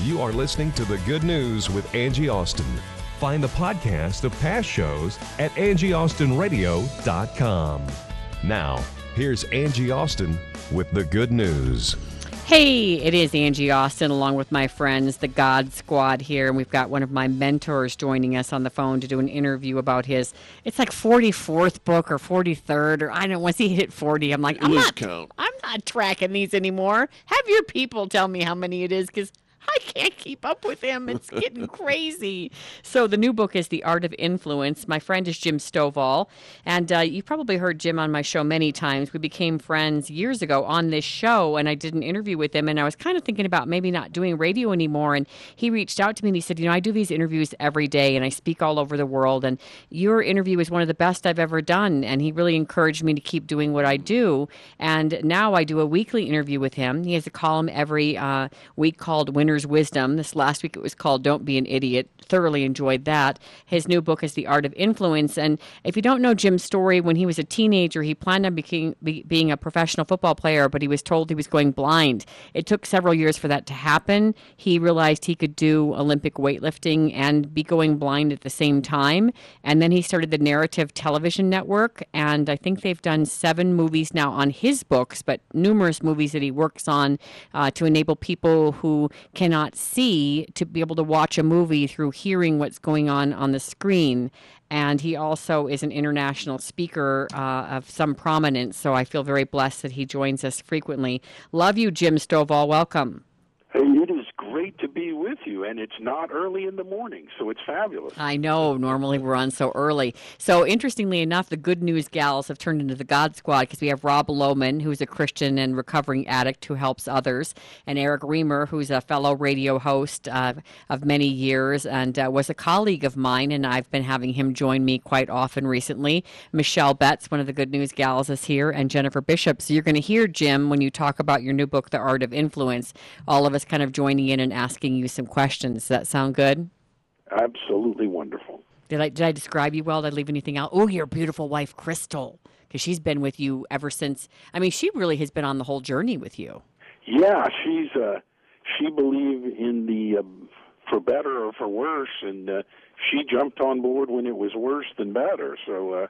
You are listening to The Good News with Angie Austin. Find the podcast of past shows at angieaustinradio.com. Now, here's Angie Austin with The Good News. Hey, it is Angie Austin along with my friends, the God Squad here, and we've got one of my mentors joining us on the phone to do an interview about his. It's like 44th book or 43rd, or I don't know. Once he hit 40, I'm like, I'm Lose not, count. I'm not tracking these anymore. Have your people tell me how many it is, because I can't keep up with him. It's getting crazy. So the new book is The Art of Influence. My friend is Jim Stovall, and uh, you probably heard Jim on my show many times. We became friends years ago on this show, and I did an interview with him, and I was kind of thinking about maybe not doing radio anymore. And he reached out to me and he said, "You know, I do these interviews every day, and I speak all over the world, and your interview is one of the best I've ever done." And he really encouraged me to keep doing what I do. And now I do a weekly interview with him. He has a column every uh, week called Wisdom. This last week it was called Don't Be an Idiot. Thoroughly enjoyed that. His new book is The Art of Influence. And if you don't know Jim's story, when he was a teenager, he planned on being, be, being a professional football player, but he was told he was going blind. It took several years for that to happen. He realized he could do Olympic weightlifting and be going blind at the same time. And then he started the Narrative Television Network. And I think they've done seven movies now on his books, but numerous movies that he works on uh, to enable people who cannot see to be able to watch a movie through hearing what's going on on the screen. And he also is an international speaker uh, of some prominence. So I feel very blessed that he joins us frequently. Love you, Jim Stovall. Welcome. Hey, it is great to be with you, and it's not early in the morning, so it's fabulous. I know. Normally we're on so early. So interestingly enough, the Good News Gals have turned into the God Squad because we have Rob Lohman, who's a Christian and recovering addict who helps others, and Eric Reamer, who's a fellow radio host uh, of many years and uh, was a colleague of mine, and I've been having him join me quite often recently. Michelle Betts, one of the Good News Gals, is here, and Jennifer Bishop. So you're going to hear Jim when you talk about your new book, The Art of Influence. All of us kind of joining in and asking you some questions. Does that sound good? Absolutely wonderful. Did I did I describe you well? Did I leave anything out? Oh, your beautiful wife, Crystal, because she's been with you ever since. I mean, she really has been on the whole journey with you. Yeah, she's uh, she believed in the uh, for better or for worse, and uh, she jumped on board when it was worse than better. So, uh,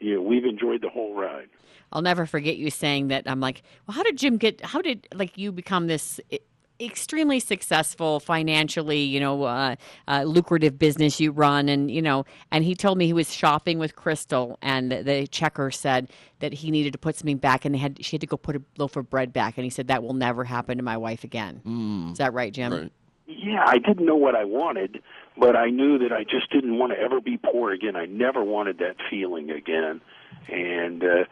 yeah, we've enjoyed the whole ride. I'll never forget you saying that. I'm like, well, how did Jim get? How did like you become this? Extremely successful financially you know uh, uh, lucrative business you run. And you know and he told me he was shopping with crystal and the, the checker said that he needed to put something back and they had she had to go put a loaf of bread back. And he said that will never happen to my wife again. Is that right jim? Right. Yeah, I didn't know what I wanted, but I knew that I just didn't want to ever be poor again. I never wanted that feeling again, and uh,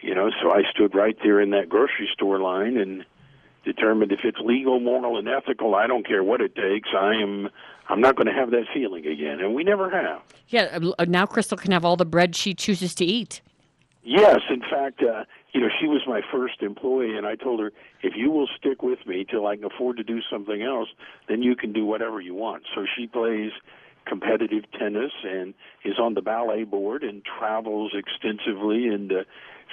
you know, so I stood right there in that grocery store line and determined if it's legal, moral, and ethical, I don't care what it takes. I am. I'm not going to have that feeling again, and we never have. yeah uh, now crystal can have all the bread she chooses to eat Yes, in fact, uh, you know, she was my first employee, and I told her, if you will stick with me till I can afford to do something else, then you can do whatever you want. So she plays competitive tennis and is on the ballet board and travels extensively, and uh,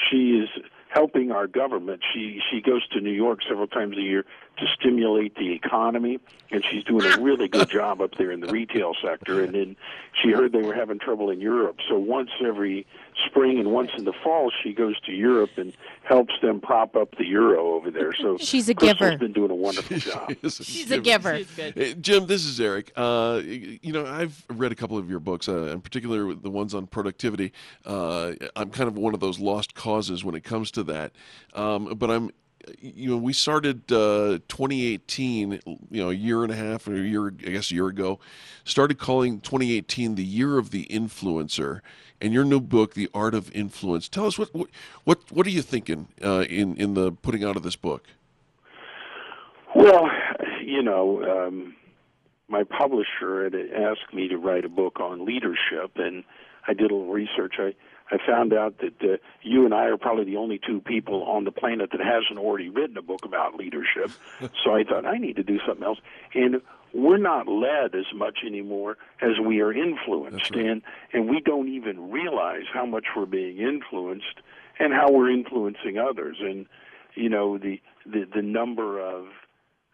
she is helping our government. She she goes to New York several times a year to stimulate the economy, and she's doing a really good job up there in the retail sector. And then she heard they were having trouble in Europe, so once every spring and once in the fall, she goes to Europe and helps them prop up the euro over there. So She's a Crystal's giver. been doing a wonderful job. she's a giver Hey, Jim, this is Eric. Uh, you know, I've read a couple of your books, uh, in particular the ones on productivity. Uh, I'm kind of one of those lost causes when it comes to that. Um, but I'm, you know, we started uh, 2018, you know, a year and a half or a year, I guess, a year ago, started calling 2018 the year of the influencer. And your new book, The Art of Influence. Tell us what what what, are you thinking uh, in in the putting out of this book? Well, you know, um, my publisher had asked me to write a book on leadership, and I did a little research. I I found out that uh, you and I are probably the only two people on the planet that hasn't already written a book about leadership. so I thought I need to do something else, and we're not led as much anymore as we are influenced, and and we don't even realize how much we're being influenced and how we're influencing others, and you know the the the number of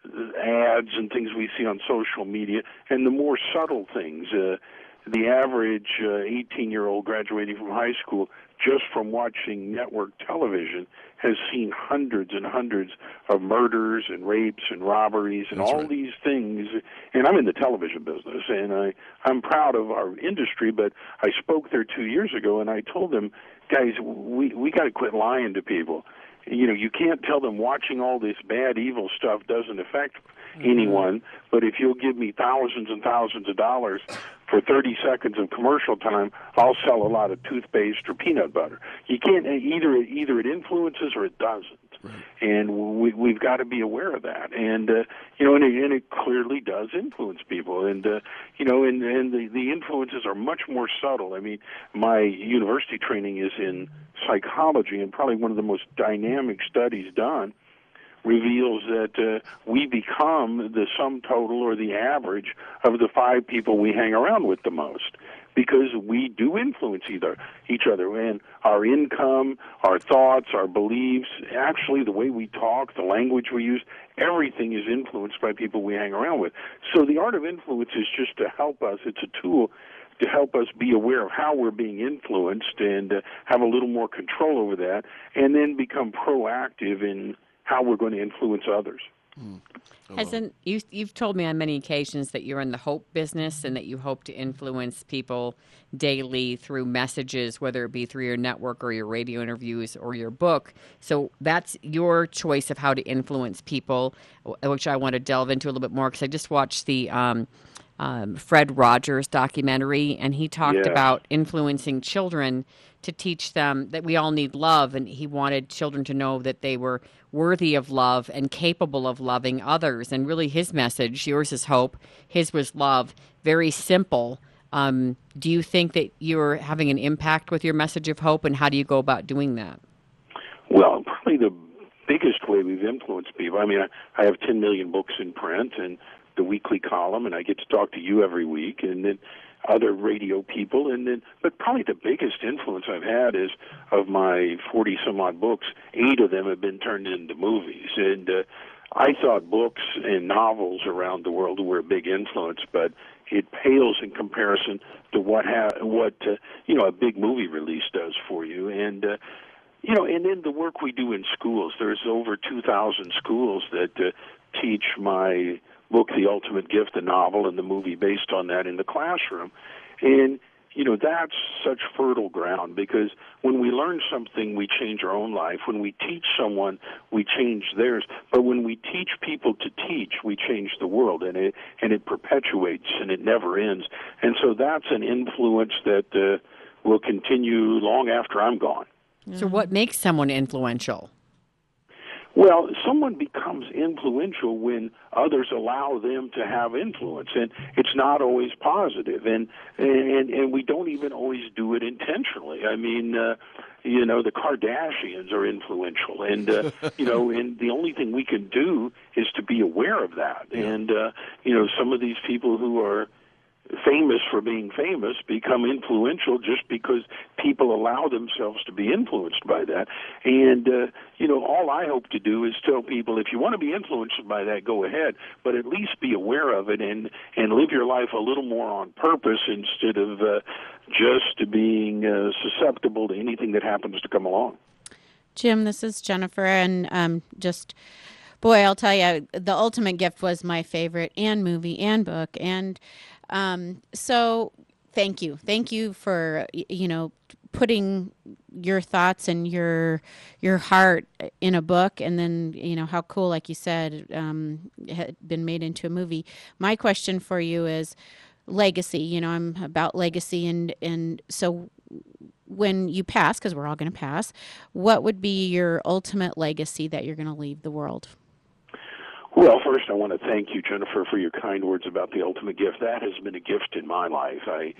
ads and things we see on social media, and the more subtle things. Uh, the average 18 uh, year old graduating from high school just from watching network television has seen hundreds and hundreds of murders and rapes and robberies and That's all right. these things and I'm in the television business and I I'm proud of our industry but I spoke there 2 years ago and I told them guys we we got to quit lying to people you know you can't tell them watching all this bad evil stuff doesn't affect anyone but if you'll give me thousands and thousands of dollars for 30 seconds of commercial time I'll sell a lot of toothpaste or peanut butter. You can't either either it influences or it doesn't. And we we've got to be aware of that. And uh, you know and it, and it clearly does influence people. And uh, you know and and the the influences are much more subtle. I mean my university training is in psychology and probably one of the most dynamic studies done reveals that uh, we become the sum total or the average of the five people we hang around with the most because we do influence either each other and our income, our thoughts, our beliefs, actually the way we talk, the language we use, everything is influenced by people we hang around with. So the art of influence is just to help us. It's a tool to help us be aware of how we're being influenced and uh, have a little more control over that and then become proactive in how we're going to influence others. Hasn't you? You've told me on many occasions that you're in the hope business and that you hope to influence people daily through messages, whether it be through your network or your radio interviews or your book. So that's your choice of how to influence people, which I want to delve into a little bit more because I just watched the. Um, um, Fred Rogers documentary, and he talked Yes. about influencing children to teach them that we all need love, and he wanted children to know that they were worthy of love and capable of loving others. And really, his message, yours is hope, his was love. Very simple. Um, do you think that you're having an impact with your message of hope, and how do you go about doing that? Well, probably the biggest way we've influenced people. I mean, I, I have 10 million books in print and the weekly column, and I get to talk to you every week, and then other radio people, and then. But probably the biggest influence I've had is of my 40 some odd books. Eight of them have been turned into movies, and uh, I thought books and novels around the world were a big influence, but it pales in comparison to what ha- what uh, you know a big movie release does for you, and. Uh, you know, and then the work we do in schools. There's over 2,000 schools that uh, teach my book, The Ultimate Gift, the novel, and the movie based on that in the classroom. And, you know, that's such fertile ground because when we learn something, we change our own life. When we teach someone, we change theirs. But when we teach people to teach, we change the world, and it and it perpetuates and it never ends. And so that's an influence that uh, will continue long after I'm gone. So, what makes someone influential? Well, someone becomes influential when others allow them to have influence, and it's not always positive, and and and we don't even always do it intentionally. I mean, uh, you know, the Kardashians are influential, and uh, you know, and the only thing we can do is to be aware of that, and uh, you know, some of these people who are famous for being famous become influential just because people allow themselves to be influenced by that. And, uh, you know, all I hope to do is tell people if you want to be influenced by that, go ahead, but at least be aware of it and, and live your life a little more on purpose instead of uh, just being uh, susceptible to anything that happens to come along. Jim, this is Jennifer, and um, just boy, I'll tell you, the ultimate gift was my favorite, and movie, and book, and um, so thank you, thank you for you know putting your thoughts and your your heart in a book, and then you know how cool, like you said, um, had been made into a movie. My question for you is legacy. You know, I'm about legacy, and and so when you pass, because we're all going to pass, what would be your ultimate legacy that you're going to leave the world? Well, first, I want to thank you, Jennifer, for your kind words about the ultimate gift. That has been a gift in my life. I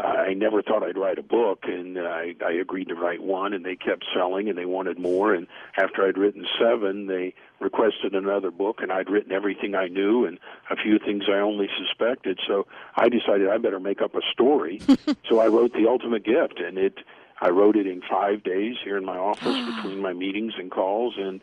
I never thought I'd write a book, and I, I agreed to write one, and they kept selling, and they wanted more. And after I'd written seven, they requested another book, and I'd written everything I knew and a few things I only suspected. So I decided I better make up a story. so I wrote the ultimate gift, and it I wrote it in five days here in my office between my meetings and calls, and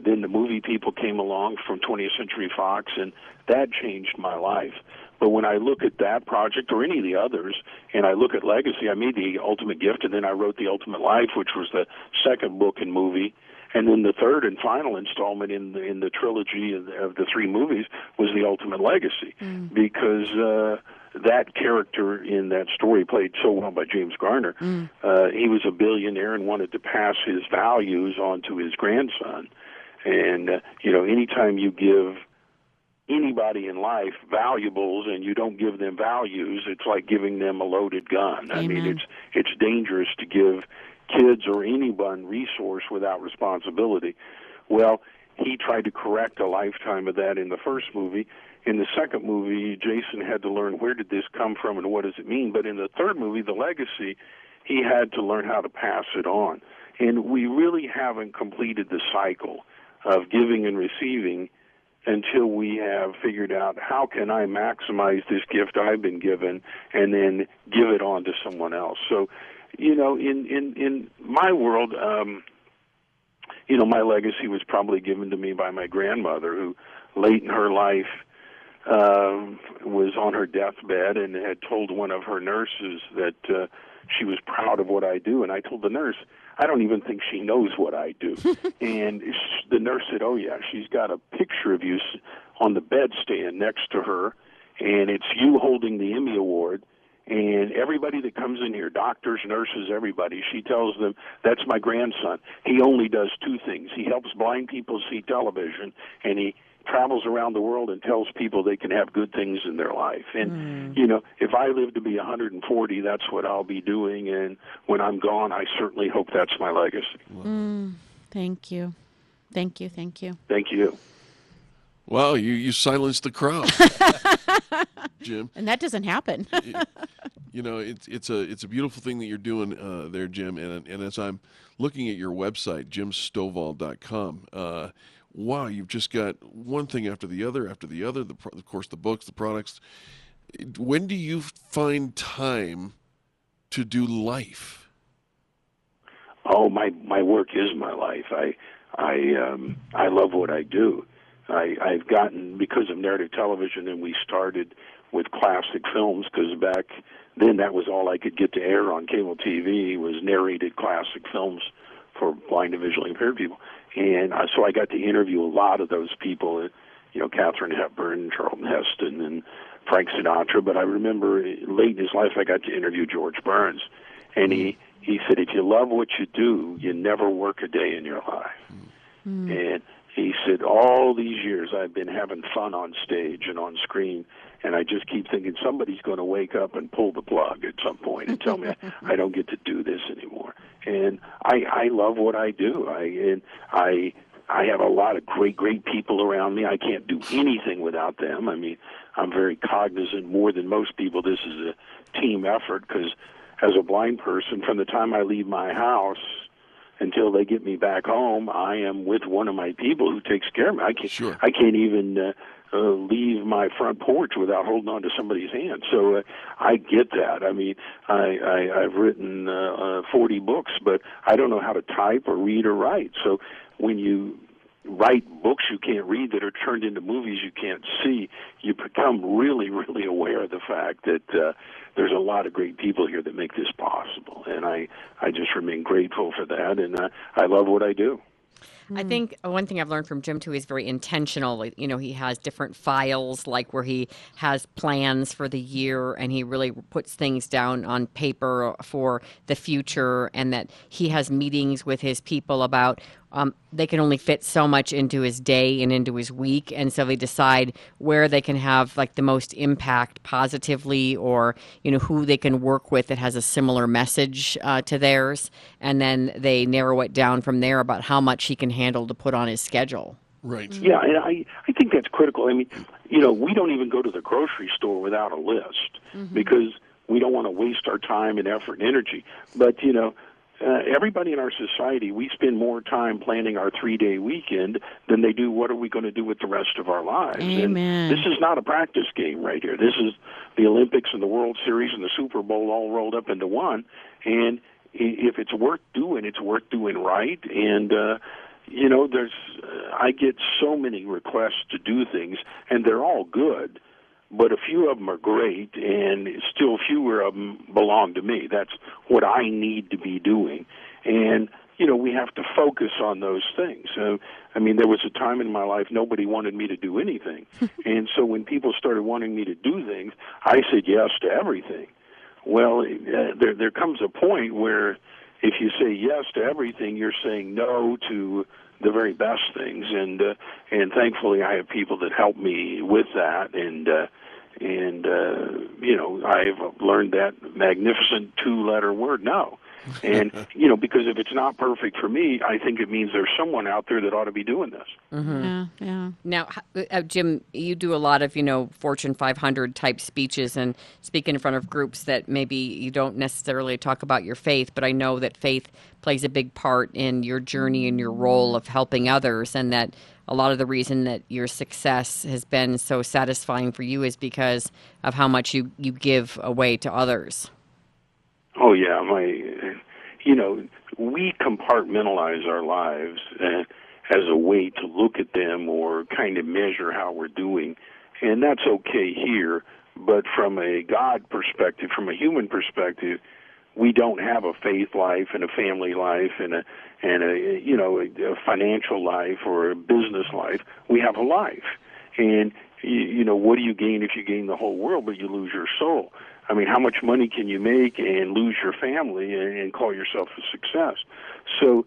then the movie people came along from 20th Century Fox, and that changed my life. But when I look at that project or any of the others, and I look at Legacy, I made the Ultimate Gift, and then I wrote the Ultimate Life, which was the second book and movie, and then the third and final installment in the, in the trilogy of the, of the three movies was the Ultimate Legacy, mm. because uh, that character in that story played so well by James Garner. Mm. Uh, he was a billionaire and wanted to pass his values on to his grandson. And uh, you know, anytime you give anybody in life valuables and you don't give them values, it's like giving them a loaded gun. Amen. I mean, it's it's dangerous to give kids or anyone resource without responsibility. Well, he tried to correct a lifetime of that in the first movie. In the second movie, Jason had to learn where did this come from and what does it mean. But in the third movie, The Legacy, he had to learn how to pass it on. And we really haven't completed the cycle of giving and receiving until we have figured out how can I maximize this gift I've been given and then give it on to someone else. So, you know, in in in my world, um, you know, my legacy was probably given to me by my grandmother, who late in her life um, was on her deathbed and had told one of her nurses that uh, she was proud of what I do. And I told the nurse, I don't even think she knows what I do. and the nurse said, Oh, yeah, she's got a picture of you on the bedstand next to her, and it's you holding the Emmy Award. And everybody that comes in here, doctors, nurses, everybody, she tells them, That's my grandson. He only does two things. He helps blind people see television, and he travels around the world and tells people they can have good things in their life. And mm. you know, if I live to be 140, that's what I'll be doing. And when I'm gone, I certainly hope that's my legacy. Mm. Thank you, thank you, thank you, thank you. Wow, you you silenced the crowd, Jim. And that doesn't happen. you know, it's it's a it's a beautiful thing that you're doing uh, there, Jim. And and as I'm looking at your website, jimstovall.com, uh, wow, you've just got one thing after the other after the other. The, of course, the books, the products. When do you find time to do life? Oh, my my work is my life. I I um, I love what I do. I, I've gotten because of narrative television, and we started with classic films because back then that was all I could get to air on cable TV was narrated classic films for blind and visually impaired people and uh, so I got to interview a lot of those people, uh, you know, Katharine Hepburn, Charlton Heston, and Frank Sinatra. But I remember late in his life, I got to interview George Burns, and he he said, if you love what you do, you never work a day in your life. Mm. And he said, all these years I've been having fun on stage and on screen, and I just keep thinking somebody's going to wake up and pull the plug at some point and tell me I don't get to do this anymore. And I I love what I do. I and I I have a lot of great great people around me. I can't do anything without them. I mean, I'm very cognizant more than most people. This is a team effort because as a blind person, from the time I leave my house until they get me back home, I am with one of my people who takes care of me. I can't. Sure. I can't even. Uh, uh, leave my front porch without holding on to somebody's hand. So uh, I get that. I mean, I, I I've written uh, uh, 40 books, but I don't know how to type or read or write. So when you write books you can't read that are turned into movies you can't see, you become really, really aware of the fact that uh, there's a lot of great people here that make this possible, and I I just remain grateful for that, and uh, I love what I do. I hmm. think one thing I've learned from Jim too is very intentional. You know, he has different files like where he has plans for the year and he really puts things down on paper for the future and that he has meetings with his people about um, they can only fit so much into his day and into his week and so they decide where they can have like the most impact positively or you know who they can work with that has a similar message uh, to theirs and then they narrow it down from there about how much he can handle to put on his schedule. Right. Yeah and i i think that's critical. I mean you know we don't even go to the grocery store without a list mm-hmm. because we don't want to waste our time and effort and energy. But you know uh, everybody in our society, we spend more time planning our three day weekend than they do what are we going to do with the rest of our lives. Amen. And this is not a practice game right here. This is the Olympics and the World Series and the Super Bowl all rolled up into one. And if it's worth doing, it's worth doing right. And, uh, you know, there's uh, I get so many requests to do things, and they're all good, but a few of them are great, and still fewer of them belong to me. That's what I need to be doing, and you know, we have to focus on those things. So, I mean, there was a time in my life nobody wanted me to do anything, and so when people started wanting me to do things, I said yes to everything. Well, uh, there there comes a point where if you say yes to everything, you're saying no to the very best things, and uh, and thankfully I have people that help me with that, and uh, and uh, you know I've learned that magnificent two-letter word no. And you know because if it's not perfect for me i think it means there's someone out there that ought to be doing this Yeah, yeah. Now, uh, Jim, you do a lot of you know Fortune 500 type speeches and speak in front of groups that maybe you don't necessarily talk about your faith, but I know that faith plays a big part in your journey and your role of helping others, and that a lot of the reason that your success has been so satisfying for you is because of how much you you give away to others. Oh yeah, my, you know, we compartmentalize our lives uh, as a way to look at them or kind of measure how we're doing, and that's okay here. But from a God perspective, from a human perspective, we don't have a faith life and a family life and a and a you know a, financial life or a business life. We have a life, and you, you know what do you gain if you gain the whole world but you lose your soul? I mean, how much money can you make and lose your family and, and call yourself a success? So,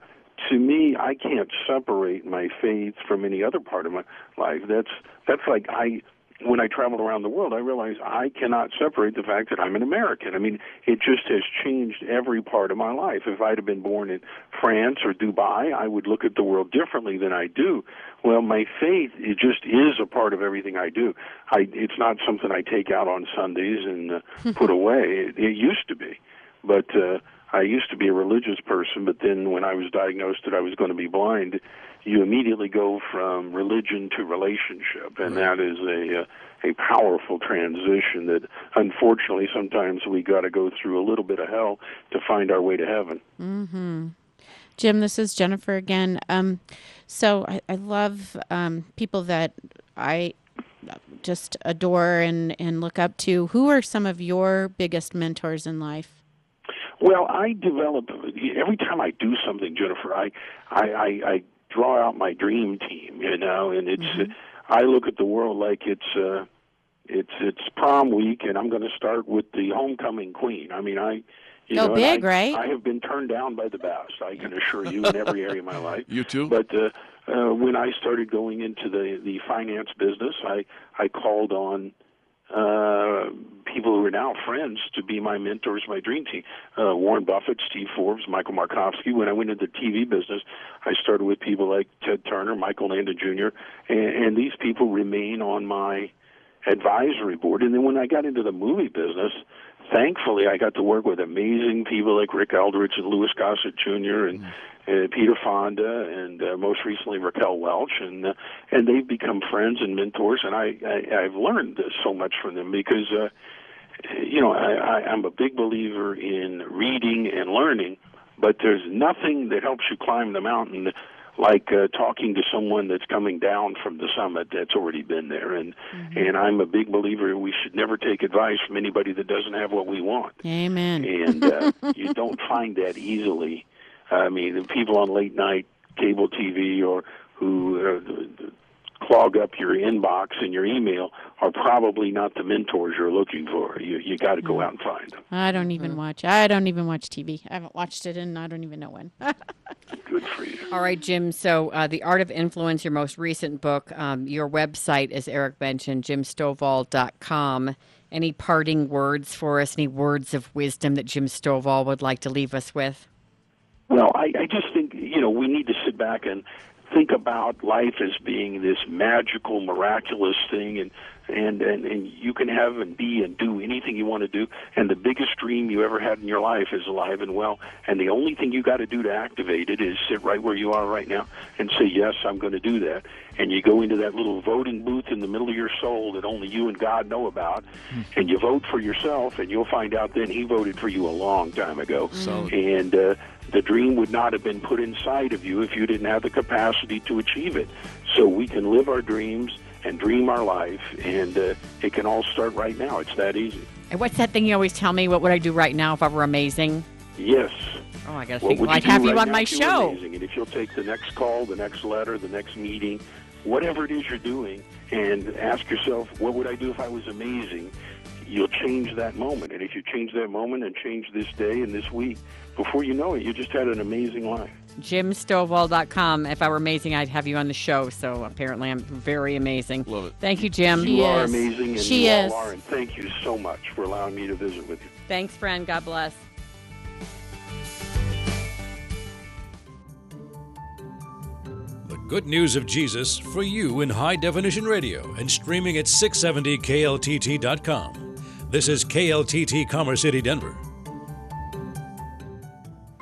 to me, I can't separate my faith from any other part of my life. That's that's like I when I traveled around the world, I realized I cannot separate the fact that I'm an American. I mean, it just has changed every part of my life. If I'd have been born in France or Dubai, I would look at the world differently than I do. Well, my faith it just is a part of everything I do. I it's not something I take out on Sundays and uh, put away. It, it used to be, but uh, I used to be a religious person. But then when I was diagnosed that I was going to be blind, you immediately go from religion to relationship, and that is a uh, a powerful transition that unfortunately sometimes we got to go through a little bit of hell to find our way to heaven. Mm-hmm. Jim, this is Jennifer again. Um, so I, I love um, people that I just adore and, and look up to. Who are some of your biggest mentors in life? Well, I develop every time I do something, Jennifer. I I I, I draw out my dream team, you know, and it's Mm-hmm. I look at the world like it's uh, it's it's prom week, and I'm going to start with the homecoming queen. I mean, I. You Go know, big, I, right? I have been turned down by the best. I can assure you, in every area of my life. You too? But uh, uh, when I started going into the the finance business, I I called on uh, people who are now friends to be my mentors, my dream team. Uh, Warren Buffett, Steve Forbes, Michael Markovsky. When I went into the TV business, I started with people like Ted Turner, Michael Landon Jr., and, and these people remain on my advisory board. And then when I got into the movie business, thankfully I got to work with amazing people like Rick Eldridge and Louis Gossett Jr. and uh, Peter Fonda and uh, most recently Raquel Welch and uh, and they've become friends and mentors and I, I I've learned so much from them because uh, you know I, I I'm a big believer in reading and learning but there's nothing that helps you climb the mountain like uh, talking to someone that's coming down from the summit that's already been there and and I'm a big believer we should never take advice from anybody that doesn't have what we want Amen. and uh, you don't find that easily I mean the people on late night cable TV or who uh, clog up your inbox and your email are probably not the mentors you're looking for you you got to go out and find them I don't even watch. I don't even watch TV. I haven't watched it, and I don't even know when. good for you All right, Jim. So, uh, The Art of Influence, your most recent book, um, your website, as Eric mentioned, jimstovall.com. Any parting words for us? Any words of wisdom that Jim Stovall would like to leave us with? Well, I, I just think you know we need to sit back and think about life as being this magical, miraculous thing, and and and, and you can have and be and do anything you want to do. And the biggest dream you ever had in your life is alive and well. And the only thing you got to do to activate it is sit right where you are right now and say, "Yes, I'm going to do that." and you go into that little voting booth in the middle of your soul that only you and God know about, and you vote for yourself, and you'll find out then He voted for you a long time ago. Solid. And uh, the dream would not have been put inside of you if you didn't have the capacity to achieve it. So we can live our dreams and dream our life, and uh, it can all start right now. It's that easy. And what's that thing you always tell me? What would I do right now if I were amazing? Yes. Oh, I gotta What think. Well, I'd have you on my if you were show. Amazing. And if you'll take the next call, the next letter, the next meeting, whatever it is you're doing, and ask yourself, what would I do if I was amazing? You'll change that moment. And if you change that moment and change this day and this week, before you know it, you just had an amazing life. JimStovall.com. If I were amazing, I'd have you on the show. So apparently, I'm very amazing. Love it. Thank you, Jim. She you are is. amazing, and She you is. all are. And thank you so much for allowing me to visit with you. Thanks, friend. God bless. The good news of Jesus for you in high definition radio and streaming at 670kltt.com. This is KLTT Commerce City, Denver.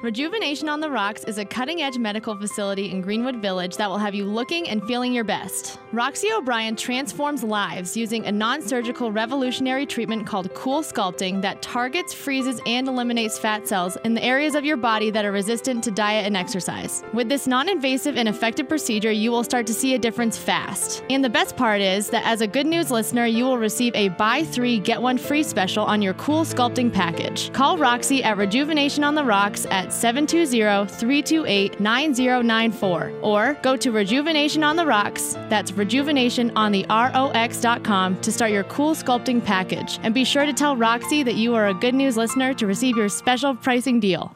Rejuvenation on the Rocks is a cutting edge medical facility in Greenwood Village that will have you looking and feeling your best. Roxy O'Brien transforms lives using a non surgical revolutionary treatment called Cool Sculpting that targets, freezes, and eliminates fat cells in the areas of your body that are resistant to diet and exercise. With this non invasive and effective procedure, you will start to see a difference fast. And the best part is that as a good news listener, you will receive a buy three, get one free special on your Cool Sculpting package. Call Roxy at Rejuvenation on the Rocks at 720-328-9094 or go to Rejuvenation on the Rocks, that's rejuvenation on the ROX.com to start your cool sculpting package. And be sure to tell Roxy that you are a good news listener to receive your special pricing deal.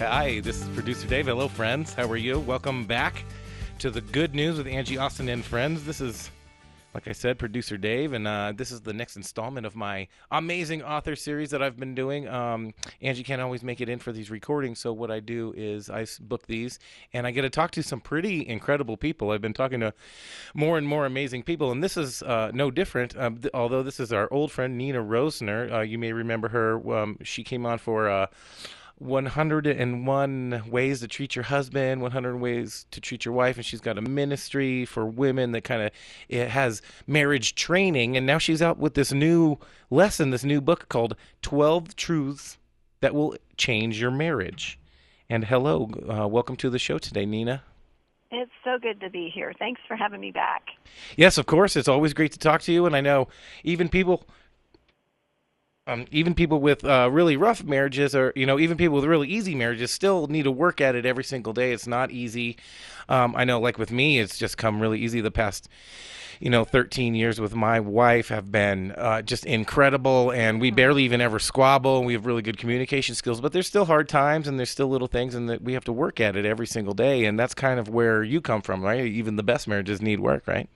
Hi, this is producer Dave. Hello, friends. How are you? Welcome back to the good news with Angie Austin and friends. This is, like I said, producer Dave, and uh, this is the next installment of my amazing author series that I've been doing. Um, Angie can't always make it in for these recordings, so what I do is I book these, and I get to talk to some pretty incredible people. I've been talking to more and more amazing people, and this is uh, no different. Um, th- although this is our old friend Nina Roesner, uh, you may remember her. Um, she came on for. Uh, 101 ways to treat your husband 100 ways to treat your wife and she's got a ministry for women that kind of it has marriage training and now she's out with this new lesson this new book called 12 truths that will change your marriage and hello uh, welcome to the show today nina It's so good to be here. Thanks for having me back. Yes, of course. It's always great to talk to you, and I know even people, um, even people with uh, really rough marriages, or you know, even people with really easy marriages, still need to work at it every single day. It's not easy. Um, I know, like with me, it's just come really easy. The past, you know, 13 years with my wife have been uh, just incredible, and we barely even ever squabble. And we have really good communication skills, but there's still hard times, and there's still little things, and that we have to work at it every single day. And that's kind of where you come from, right? Even the best marriages need work, right?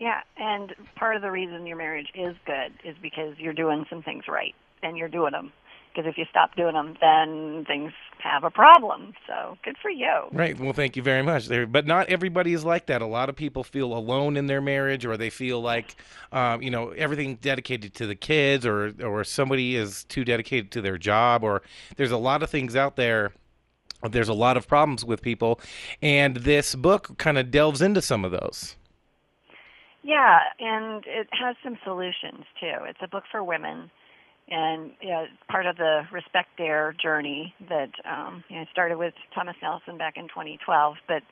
Yeah, and part of the reason your marriage is good is because you're doing some things right, and you're doing them. Because if you stop doing them, then things have a problem. So good for you. Right. Well, thank you very much. There, but not everybody is like that. A lot of people feel alone in their marriage, or they feel like, um, you know, everything dedicated to the kids, or or somebody is too dedicated to their job, or there's a lot of things out there. There's a lot of problems with people, and this book kind of delves into some of those. Yeah, and it has some solutions too. It's a book for women, and yeah, it's part of the Respect Dare journey that um, you know started with Thomas Nelson back in 2012. But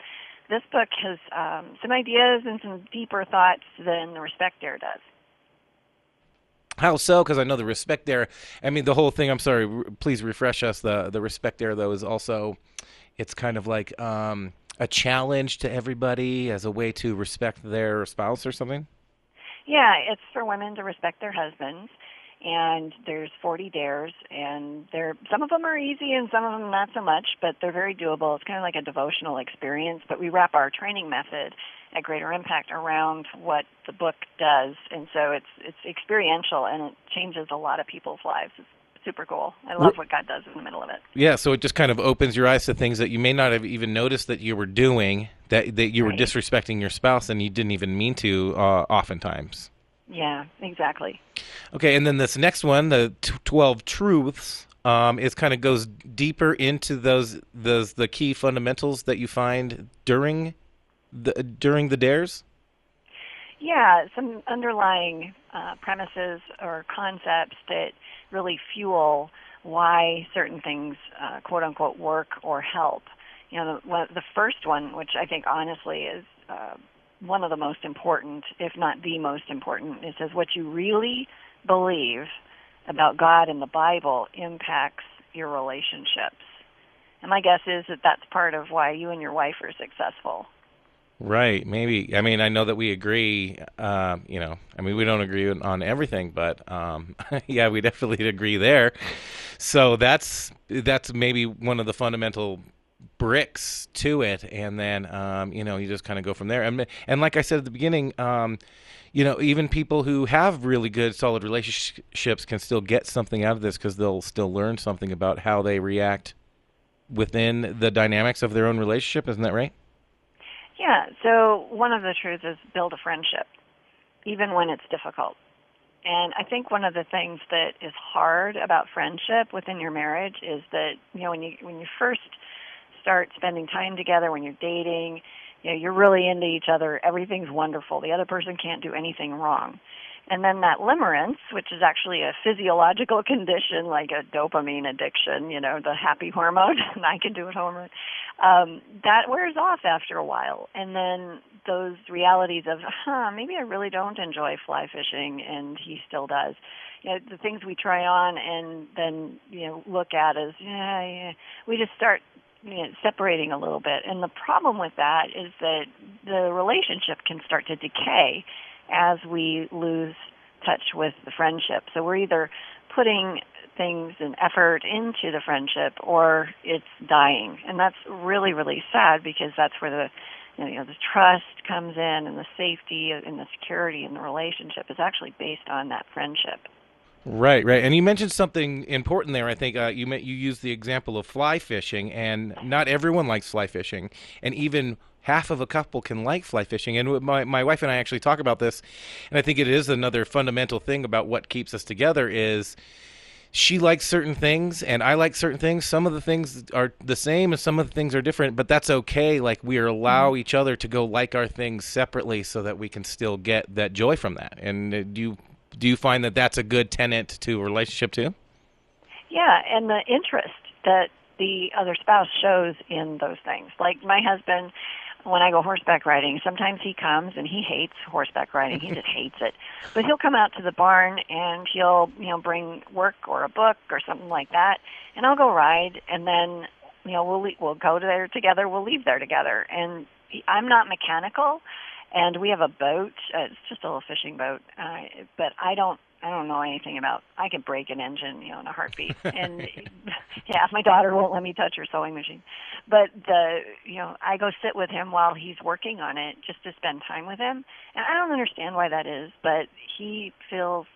this book has um, some ideas and some deeper thoughts than the Respect Dare does. How so? Because I know the respect dare. I mean, the whole thing. I'm sorry. r- please refresh us. The the respect dare though is also, it's kind of like um, a challenge to everybody as a way to respect their spouse or something. Yeah, it's for women to respect their husbands, and there's 40 dares, and they're some of them are easy and some of them not so much, but they're very doable. It's kind of like a devotional experience, but we wrap our training method at Greater Impact around what the book does, and so it's it's experiential and it changes a lot of people's lives. It's super cool. I love what God does in the middle of it. Yeah, so it just kind of opens your eyes to things that you may not have even noticed that you were doing, that that you were Right. disrespecting your spouse and you didn't even mean to. Uh, oftentimes. Yeah, exactly. Okay, and then this next one, the t- Twelve Truths, um, is kind of goes deeper into those those the key fundamentals that you find during the during the dares. Yeah, some underlying uh, premises or concepts that really fuel why certain things, uh, quote unquote, work or help. You know, the, the first one, which I think honestly is uh, one of the most important, if not the most important, it says what you really believe about God and the Bible impacts your relationships. And my guess is that that's part of why you and your wife are successful. Right, maybe. I mean, I know that we agree. Um, you know, I mean, we don't agree on- on everything, but um, yeah, we definitely agree there. So that's that's maybe one of the fundamental bricks to it, and then um, you know, you just kind of go from there. And and like I said at the beginning, um, you know, even people who have really good, solid relationships can still get something out of this because they'll still learn something about how they react within the dynamics of their own relationship. Isn't that right? Yeah, so one of the truths is build a friendship, even when it's difficult. And I think one of the things that is hard about friendship within your marriage is that, you know, when you when you first start spending time together, when you're dating, you know, you're really into each other, everything's wonderful. The other person can't do anything wrong. And then that limerence, which is actually a physiological condition like a dopamine addiction, you know, the happy hormone, and I can do it hormone, um, that wears off after a while. And then those realities of, huh, maybe I really don't enjoy fly fishing, and he still does. You know, the things we try on and then, you know, look at as, yeah, yeah, we just start you know, separating a little bit. And the problem with that is that the relationship can start to decay as we lose touch with the friendship. So we're either putting things and effort into the friendship or it's dying. And that's really, really sad because that's where the you know the trust comes in and the safety and the security in the relationship is actually based on that friendship. Right, right. And you mentioned something important there. I think uh, you met, you used the example of fly fishing, and not everyone likes fly fishing, and even half of a couple can like fly fishing. And my my wife and I actually talk about this, and I think it is another fundamental thing about what keeps us together is she likes certain things and I like certain things. Some of the things are the same and some of the things are different, but that's okay. Like we allow each other to go like our things separately so that we can still get that joy from that. And uh, do you do you find that that's a good tenant to a relationship too? Yeah, and the interest that the other spouse shows in those things. Like my husband, when I go horseback riding, sometimes he comes and he hates horseback riding. He just hates it. But he'll come out to the barn and he'll, you know, bring work or a book or something like that, and I'll go ride and then, you know, we'll we'll go there together, we'll leave there together. And he, I'm not mechanical and we have a boat. Uh, it's just a little fishing boat, uh, but I don't. I don't know anything about. I could break an engine, you know, in a heartbeat. And yeah, my daughter won't let me touch her sewing machine. But the, you know, I go sit with him while he's working on it, just to spend time with him. And I don't understand why that is, but he feels.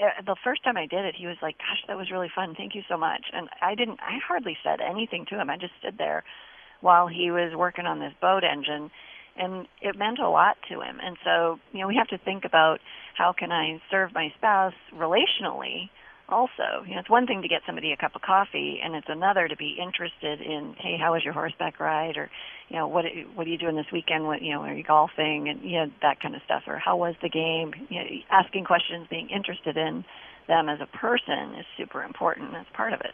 uh, The first time I did it, he was like, "Gosh, that was really fun. Thank you so much." And I didn't. I hardly said anything to him. I just stood there while he was working on this boat engine and it meant a lot to him. And so, you know, we have to think about how can I serve my spouse relationally also. You know, it's one thing to get somebody a cup of coffee and it's another to be interested in, hey, how was your horseback ride or, you know, what what are you doing this weekend? What, you know, are you golfing and you know that kind of stuff or how was the game? You know, asking questions, being interested in them as a person is super important. That's part of it.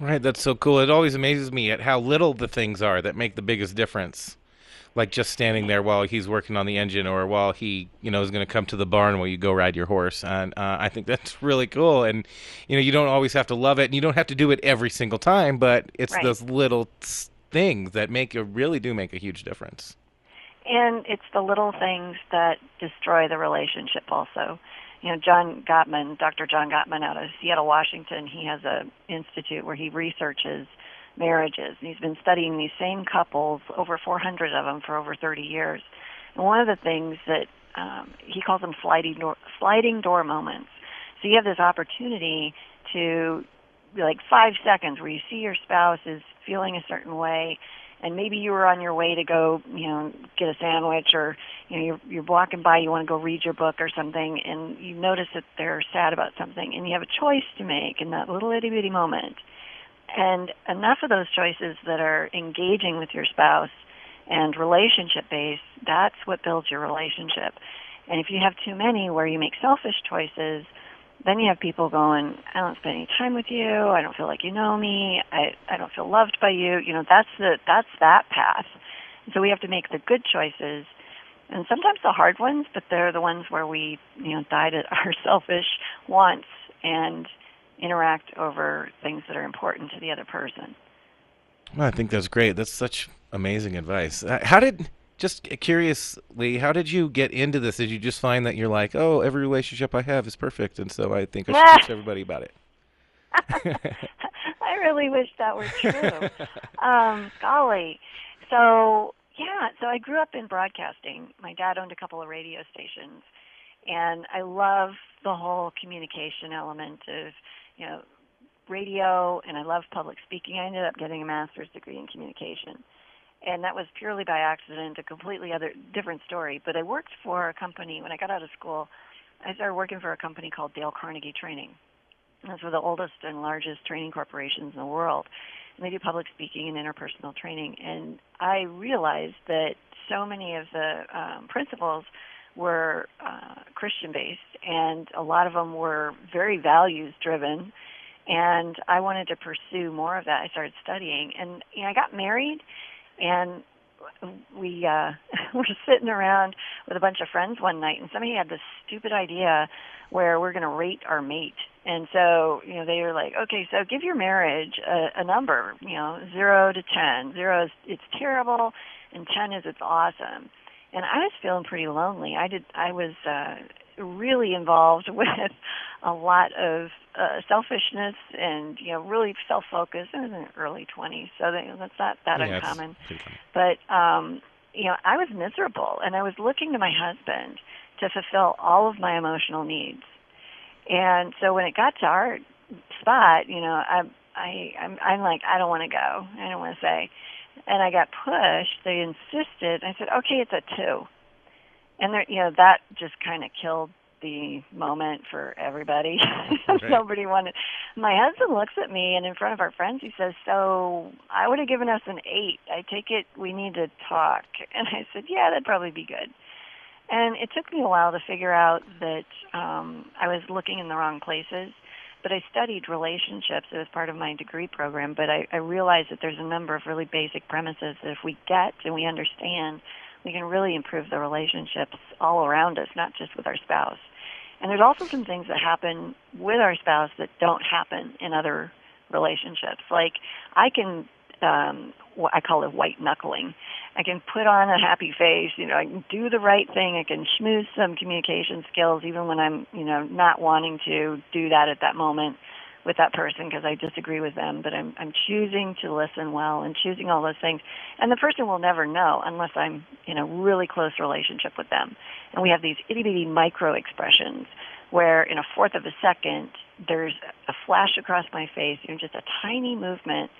Right, that's so cool. It always amazes me at how little the things are that make the biggest difference. Like just standing there while he's working on the engine or while he you know is going to come to the barn while you go ride your horse and uh, i think that's really cool and you know you don't always have to love it and you don't have to do it every single time but it's Right. those little things that make you really do make a huge difference And it's the little things that destroy the relationship also. You know, John Gottman, Dr. John Gottman out of Seattle, Washington, he has a institute where he researches marriages. And he's been studying these same couples, over 400 of them, for over 30 years. And one of the things that um, he calls them sliding door, sliding door moments. So you have this opportunity to, like five seconds, where you see your spouse is feeling a certain way, and maybe you were on your way to go, you know, get a sandwich, or you know, you're you're walking by, you want to go read your book or something, and you notice that they're sad about something, and you have a choice to make in that little itty bitty moment. And enough of those choices that are engaging with your spouse and relationship based, that's what builds your relationship. And if you have too many where you make selfish choices, then you have people going, I don't spend any time with you, I don't feel like you know me, I I don't feel loved by you. You know, that's the that's that path. So we have to make the good choices and sometimes the hard ones, but they're the ones where we, you know, die to our selfish wants and interact over things that are important to the other person. Well, I think that's great. That's such amazing advice. Uh, How did just curiously, how did you get into this? Did you just find that you're like, oh, every relationship I have is perfect, and so I think I should teach everybody about it? I really wish that were true. um, golly. So, yeah, so I grew up in broadcasting. My dad owned a couple of radio stations, and I love the whole communication element of, you know, radio, and I love public speaking. I ended up getting a master's degree in communication. And that was purely by accident, a completely other different story. But I worked for a company when I got out of school. I started working for a company called Dale Carnegie Training. That's one of the oldest and largest training corporations in the world. And they do public speaking and interpersonal training. And I realized that so many of the um, principles were uh, Christian based, and a lot of them were very values driven. And I wanted to pursue more of that. I started studying, and you know, I got married, and we uh were sitting around with a bunch of friends one night and somebody had this stupid idea where we're going to rate our mate and so you know they were like okay so give your marriage a, a number you know zero to ten zero is it's terrible and ten is it's awesome and i was feeling pretty lonely. I did i was uh really involved with a lot of uh, selfishness and you know really self focused i was in the early twenties so that, that's not that Yeah, uncommon. but um you know i was miserable and i was looking to my husband to fulfill all of my emotional needs. And so when it got to our spot you know i i i'm i'm like i don't want to go. I don't want to say and i got pushed. They insisted. I said okay it's a two. And there you know that just kind of killed the moment for everybody. Nobody wanted my husband looks at me and in front of our friends he says so i would have given us an eight. I take it we need to talk. And i said yeah that'd probably be good. And it took me a while to figure out that um i was looking in the wrong places but I studied relationships as part of my degree program, but I, I realized that there's a number of really basic premises that if we get and we understand, we can really improve the relationships all around us, not just with our spouse. And there's also some things that happen with our spouse that don't happen in other relationships. Like I can um I call it white knuckling. I can put on a happy face, you know, I can do the right thing, I can schmooze some communication skills even when I'm, you know, not wanting to do that at that moment with that person because I disagree with them, but I'm I'm choosing to listen well and choosing all those things. And the person will never know unless I'm in a really close relationship with them. And we have these itty bitty micro expressions where in a fourth of a second there's a flash across my face, you know, just a tiny movement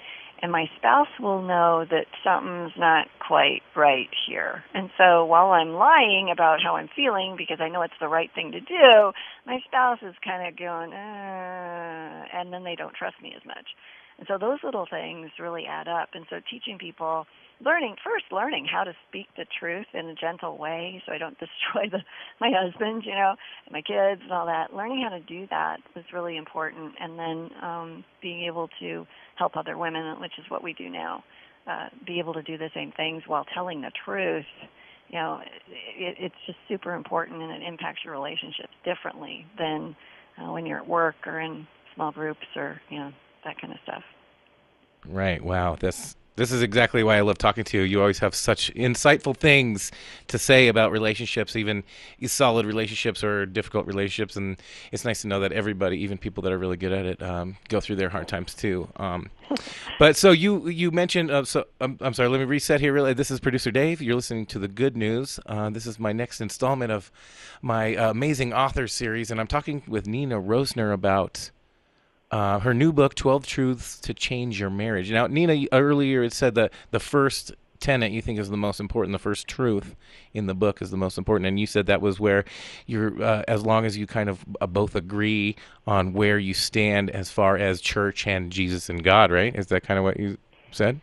and my spouse will know that something's not quite right here. And so while I'm lying about how I'm feeling because I know it's the right thing to do, my spouse is kind of going, uh, and then they don't trust me as much. And so those little things really add up. And so teaching people, learning first, learning how to speak the truth in a gentle way, so I don't destroy the my husband, you know, and my kids and all that. Learning how to do that was really important, and then um, being able to help other women, which is what we do now. uh, be able to do the same things while telling the truth, you know, it, it's just super important and it impacts your relationships differently than uh, when you're at work or in small groups or you know that kind of stuff. Right. Wow. This this is exactly why I love talking to you. You always have such insightful things to say about relationships, even solid relationships or difficult relationships. And it's nice to know that everybody, even people that are really good at it, um, go through their hard times too. Um, but so you you mentioned. Uh, so um, I'm sorry. Let me reset here. Really, this is producer Dave. You're listening to the Good News. Uh, this is my next installment of my uh, amazing author series, and I'm talking with Nina Roesner about uh, her new book, 12 Truths to Change Your Marriage. Now, Nina, earlier it said that the first tenet you think is the most important, the first truth in the book is the most important. And you said that was where you're, uh, as long as you kind of uh, both agree on where you stand as far as church and Jesus and God, right? Is that kind of what you said?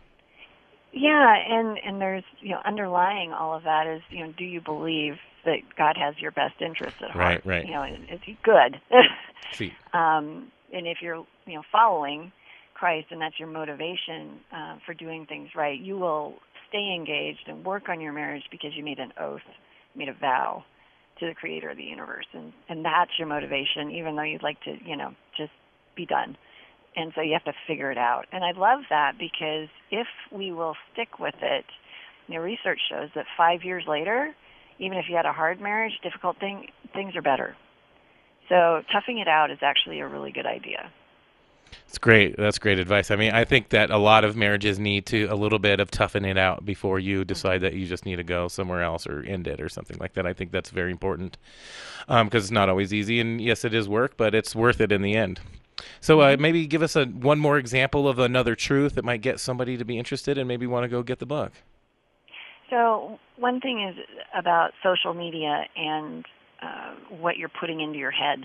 Yeah, and and there's you know underlying all of that is you know do you believe that God has your best interest at heart? Right, right. You know, is he good? See. Um, and if you're you know following Christ and that's your motivation uh, for doing things right, you will stay engaged and work on your marriage because you made an oath, made a vow to the Creator of the universe, and and that's your motivation, even though you'd like to you know just be done. And so you have to figure it out. And I love that because if we will stick with it, you know, research shows that five years later, even if you had a hard marriage, difficult thing, things are better. So toughing it out is actually a really good idea. It's great. That's great advice. I mean, I think that a lot of marriages need to a little bit of toughen it out before you decide that you just need to go somewhere else or end it or something like that. I think that's very important because um, it's not always easy. And yes, it is work, but it's worth it in the end. So uh, maybe give us a one more example of another truth that might get somebody to be interested and maybe want to go get the book. So one thing is about social media and uh, what you're putting into your head.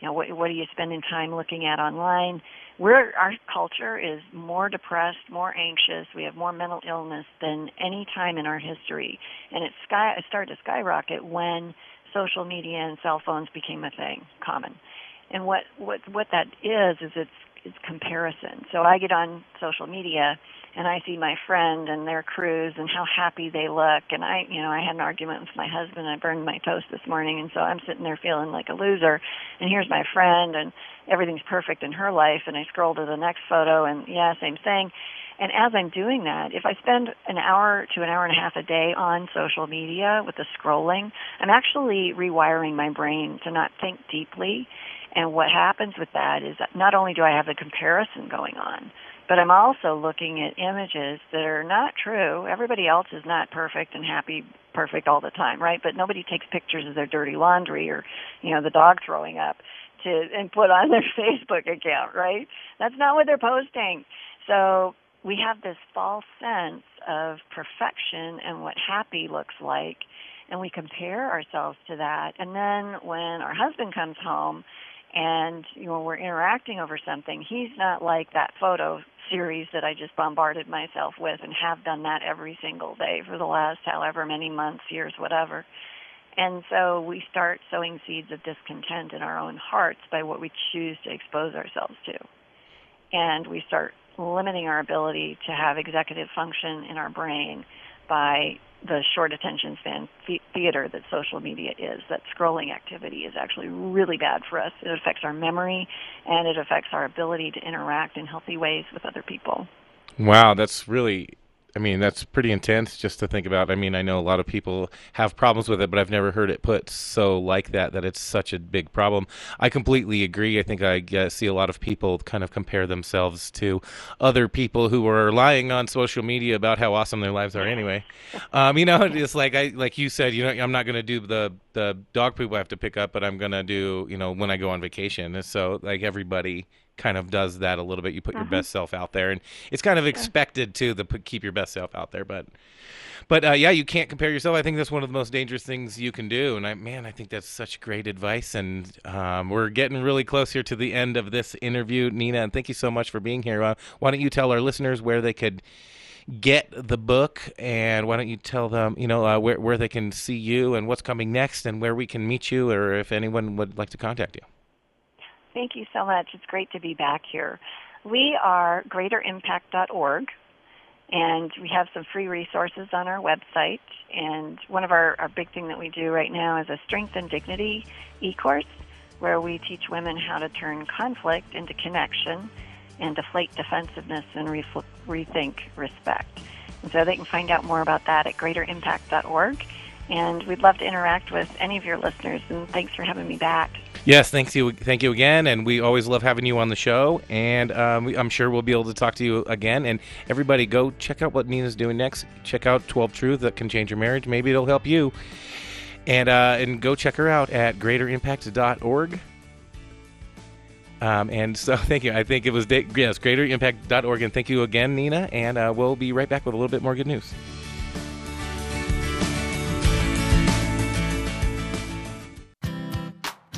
You know, what, what are you spending time looking at online? We're, our culture is more depressed, more anxious. We have more mental illness than any time in our history, and it, sky, started to skyrocket when social media and cell phones became a thing, common. And what what what that is is it's it's comparison. So I get on social media and I see my friend and their cruise and how happy they look. And I you know I had an argument with my husband. I burned my toast this morning. And so I'm sitting there feeling like a loser. And here's my friend and everything's perfect in her life. And I scroll to the next photo and yeah same thing. And as I'm doing that if I spend an hour to an hour and a half a day on social media with the scrolling I'm actually rewiring my brain to not think deeply and what happens with that is that not only do I have the comparison going on, but I'm also looking at images that are not true. Everybody else is not perfect and happy, perfect all the time, right? But nobody takes pictures of their dirty laundry or, you know, the dog throwing up to and put on their Facebook account, right? That's not what they're posting. So we have this false sense of perfection and what happy looks like, and we compare ourselves to that. And then when our husband comes home and you know we're interacting over something he's not like that photo series that i just bombarded myself with and have done that every single day for the last however many months years whatever. And so we start sowing seeds of discontent in our own hearts by what we choose to expose ourselves to. And we start limiting our ability to have executive function in our brain by the short attention span theater that social media is. That scrolling activity is actually really bad for us. It affects our memory and it affects our ability to interact in healthy ways with other people. Wow, that's really I mean, that's pretty intense just to think about. I mean, I know a lot of people have problems with it, but I've never heard it put so like that, that it's such a big problem. I completely agree. I think I uh, see a lot of people kind of compare themselves to other people who are lying on social media about how awesome their lives are anyway. Um, you know, it's like I, like you said, you know, I'm not going to do the, the dog poop I have to pick up, but I'm going to do, you know, when I go on vacation. So like everybody kind of does that a little bit. You put uh-huh. your best self out there, and it's kind of expected to the keep your best self out there. But, but uh, yeah, you can't compare yourself. I think that's one of the most dangerous things you can do. And I, man, I think that's such great advice. And um, we're getting really close here to the end of this interview, Nina. And thank you so much for being here. Uh, why don't you tell our listeners where they could get the book and why don't you tell them you know uh, where, where they can see you and what's coming next and where we can meet you or if anyone would like to contact you Thank you so much. It's great to be back here. We are greaterimpact.org, And we have some free resources on our website. And one of our, our big thing that we do right now is a Strength and Dignity e-course where we teach women how to turn conflict into connection and deflate defensiveness and refl- rethink respect. And so they can find out more about that at greaterimpact.org. And we'd love to interact with any of your listeners. And thanks for having me back. Yes, thanks you, thank you again, and we always love having you on the show. And um, we- I'm sure we'll be able to talk to you again. And everybody, go check out what Nina's doing next. Check out 12 Truth that can change your marriage. Maybe it'll help you. And uh, and go check her out at greaterimpact.org. Um, and so, thank you. I think it was yes, greaterimpact.org. And thank you again, Nina. And uh, we'll be right back with a little bit more good news.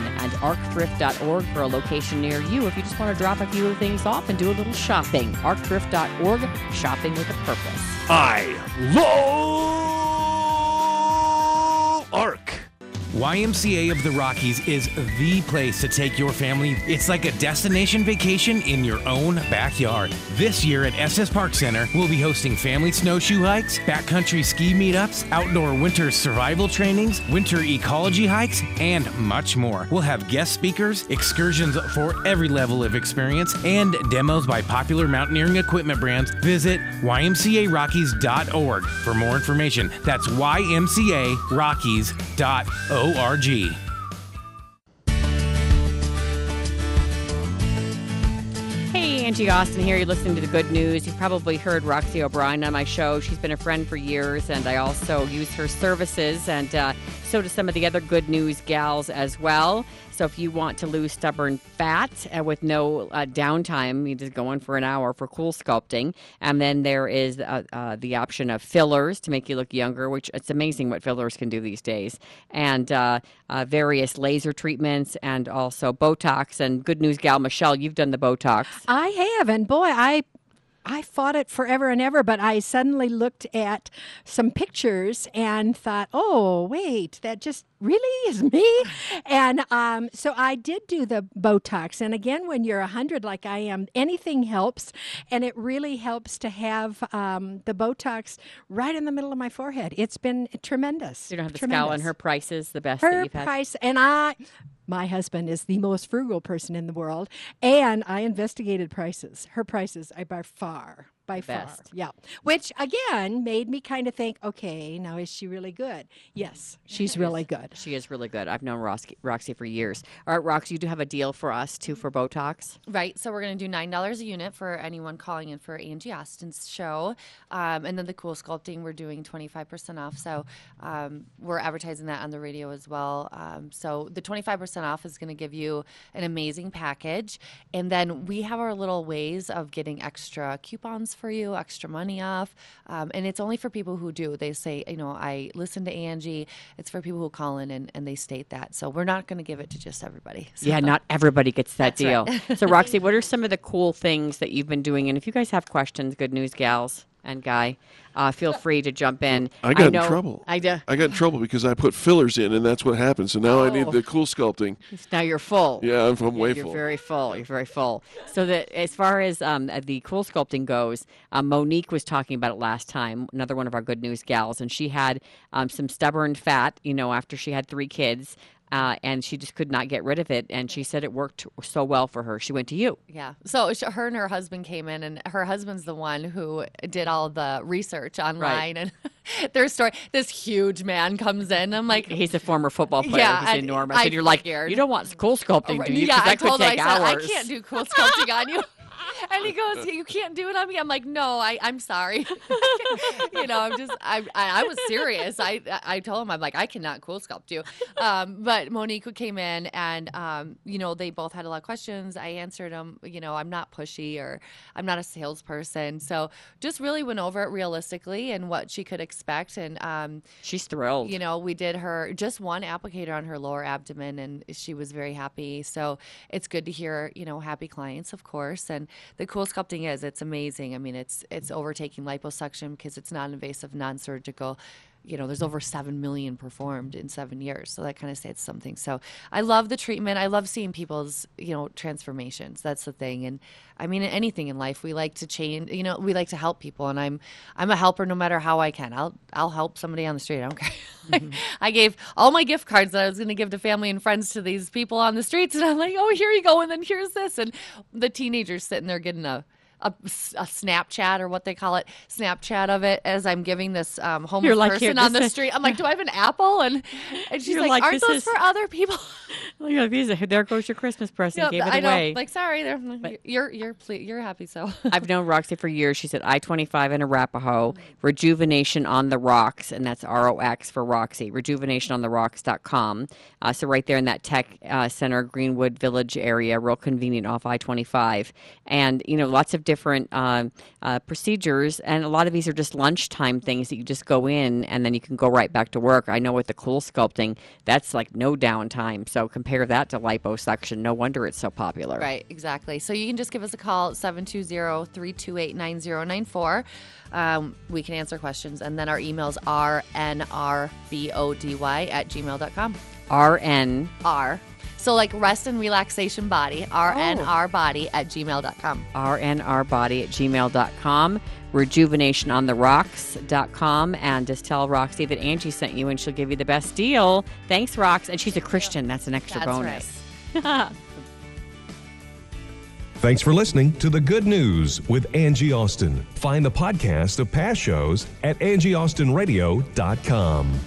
and arcthrift.org for a location near you if you just want to drop a few things off and do a little shopping. Arcthrift.org, shopping with a purpose. I love YMCA of the Rockies is the place to take your family. It's like a destination vacation in your own backyard. This year at Estes Park Center, we'll be hosting family snowshoe hikes, backcountry ski meetups, outdoor winter survival trainings, winter ecology hikes, and much more. We'll have guest speakers, excursions for every level of experience, and demos by popular mountaineering equipment brands. Visit ymcarockies.org for more information. That's ymcarockies.org. Hey, Angie Austin here. You're listening to the good news. You've probably heard Roxy O'Brien on my show. She's been a friend for years, and I also use her services, and uh, so do some of the other good news gals as well. So if you want to lose stubborn fat uh, with no uh, downtime, you just go in for an hour for cool sculpting. And then there is uh, uh, the option of fillers to make you look younger, which it's amazing what fillers can do these days. And uh, uh, various laser treatments and also Botox. And good news gal, Michelle, you've done the Botox. I have, and boy, I I fought it forever and ever, but I suddenly looked at some pictures and thought, oh, wait, that just really is me. And um, so I did do the Botox. And again, when you're 100 like I am, anything helps. And it really helps to have um, the Botox right in the middle of my forehead. It's been tremendous. You don't have the tremendous. scowl and her price is the best that Her you've had. price, and I, my husband is the most frugal person in the world, and I investigated prices. Her prices are by far, by far, Best. yeah. Which again made me kind of think, okay, now is she really good? Yes, she's really good. She is really good. I've known Roxy, Roxy for years. All right, Roxy, you do have a deal for us too for Botox. Right. So we're going to do $9 a unit for anyone calling in for Angie Austin's show. Um, and then the cool sculpting, we're doing 25% off. So um, we're advertising that on the radio as well. Um, so the 25% off is going to give you an amazing package. And then we have our little ways of getting extra coupons for you, extra money off. Um, and it's only for people who do. They say, you know, I listen to Angie. It's for people who call in and, and they state that. So we're not going to give it to just everybody. So Yeah, not everybody gets that deal. right. so, Roxy, what are some of the cool things that you've been doing? And if you guys have questions, good news gals and guy, uh, feel free to jump in. I got know, in trouble. I do. I got in trouble because I put fillers in, and that's what happened. So now I need Oh. the cool sculpting. Now you're full. Yeah, I'm, I'm way You're full. very full. You're very full. So that as far as um, uh, the cool sculpting goes, um, Monique was talking about it last time. Another one of our good news gals, and she had um, some stubborn fat. You know, after she had three kids. Uh, and she just could not get rid of it. And she said it worked so well for her. She went to you. Yeah. So sh- her and her husband came in, and her husband's the one who did all the research online. right. And their story, this huge man comes in. I'm like, He's a former football player. Yeah, He's enormous. I and you're like, figured. you don't want cool sculpting, do you? yeah, I that could told her, take I said, hours. I can't do cool sculpting on you. and he goes, "You can't do it on me." I'm like, "No, I, I'm sorry." you know, I'm just, I, I, I was serious. I, I told him, I'm like, I cannot cool sculpt you. Um, but Monique came in, and um, you know, they both had a lot of questions. I answered them. You know, I'm not pushy or I'm not a salesperson, so just really went over it realistically and what she could expect. And um, she's thrilled. You know, we did her just one applicator on her lower abdomen, and she was very happy. So it's good to hear, you know, happy clients, of course. And the cool sculpting is it's amazing. I mean, it's it's overtaking liposuction because it's non-invasive, non-surgical. You know, there's over seven million performed in seven years, so that kind of says something. So I love the treatment. I love seeing people's you know transformations. That's the thing. And I mean, anything in life, we like to change. You know, we like to help people, and I'm I'm a helper no matter how I can. I'll I'll help somebody on the street. I don't care. Mm-hmm. I gave all my gift cards that I was going to give to family and friends to these people on the streets, and I'm like, oh, here you go, and then here's this, and the teenagers sitting there getting a a, a Snapchat or what they call it, Snapchat of it as I'm giving this um, homeless like, person on the is-" street. I'm like, do I have an apple? And and she's like, like, aren't those is- for other people? Look at these. There goes your Christmas present. Yeah, Gave it I know. away. Like, sorry, they're, you're you're ple- you're happy, so I've known Roxy for years. She's at I 25 in Arapahoe. Rejuvenation on the Rocks, and that's R O X for Roxy. RejuvenationOnTheRocks.com. Uh, so, right there in that tech uh, center, Greenwood Village area, real convenient off I 25. And, you know, lots of different uh, uh, procedures. And a lot of these are just lunchtime things that you just go in and then you can go right back to work. I know with the cool sculpting, that's like no downtime. So, compare that to liposuction. No wonder it's so popular. Right, exactly. So you can just give us a call, 720-328-9094. Um, we can answer questions. And then our emails are nrbody at gmail.com. RN. R. So like rest and relaxation body, RNR oh. body at gmail.com. rnrbody at gmail.com, rejuvenationontherocks.com, and just tell Roxy that Angie sent you and she'll give you the best deal. Thanks, Rox. And she's a Christian. That's an extra That's bonus. Thanks for listening to The Good News with Angie Austin. Find the podcast of past shows at angieaustinradio.com.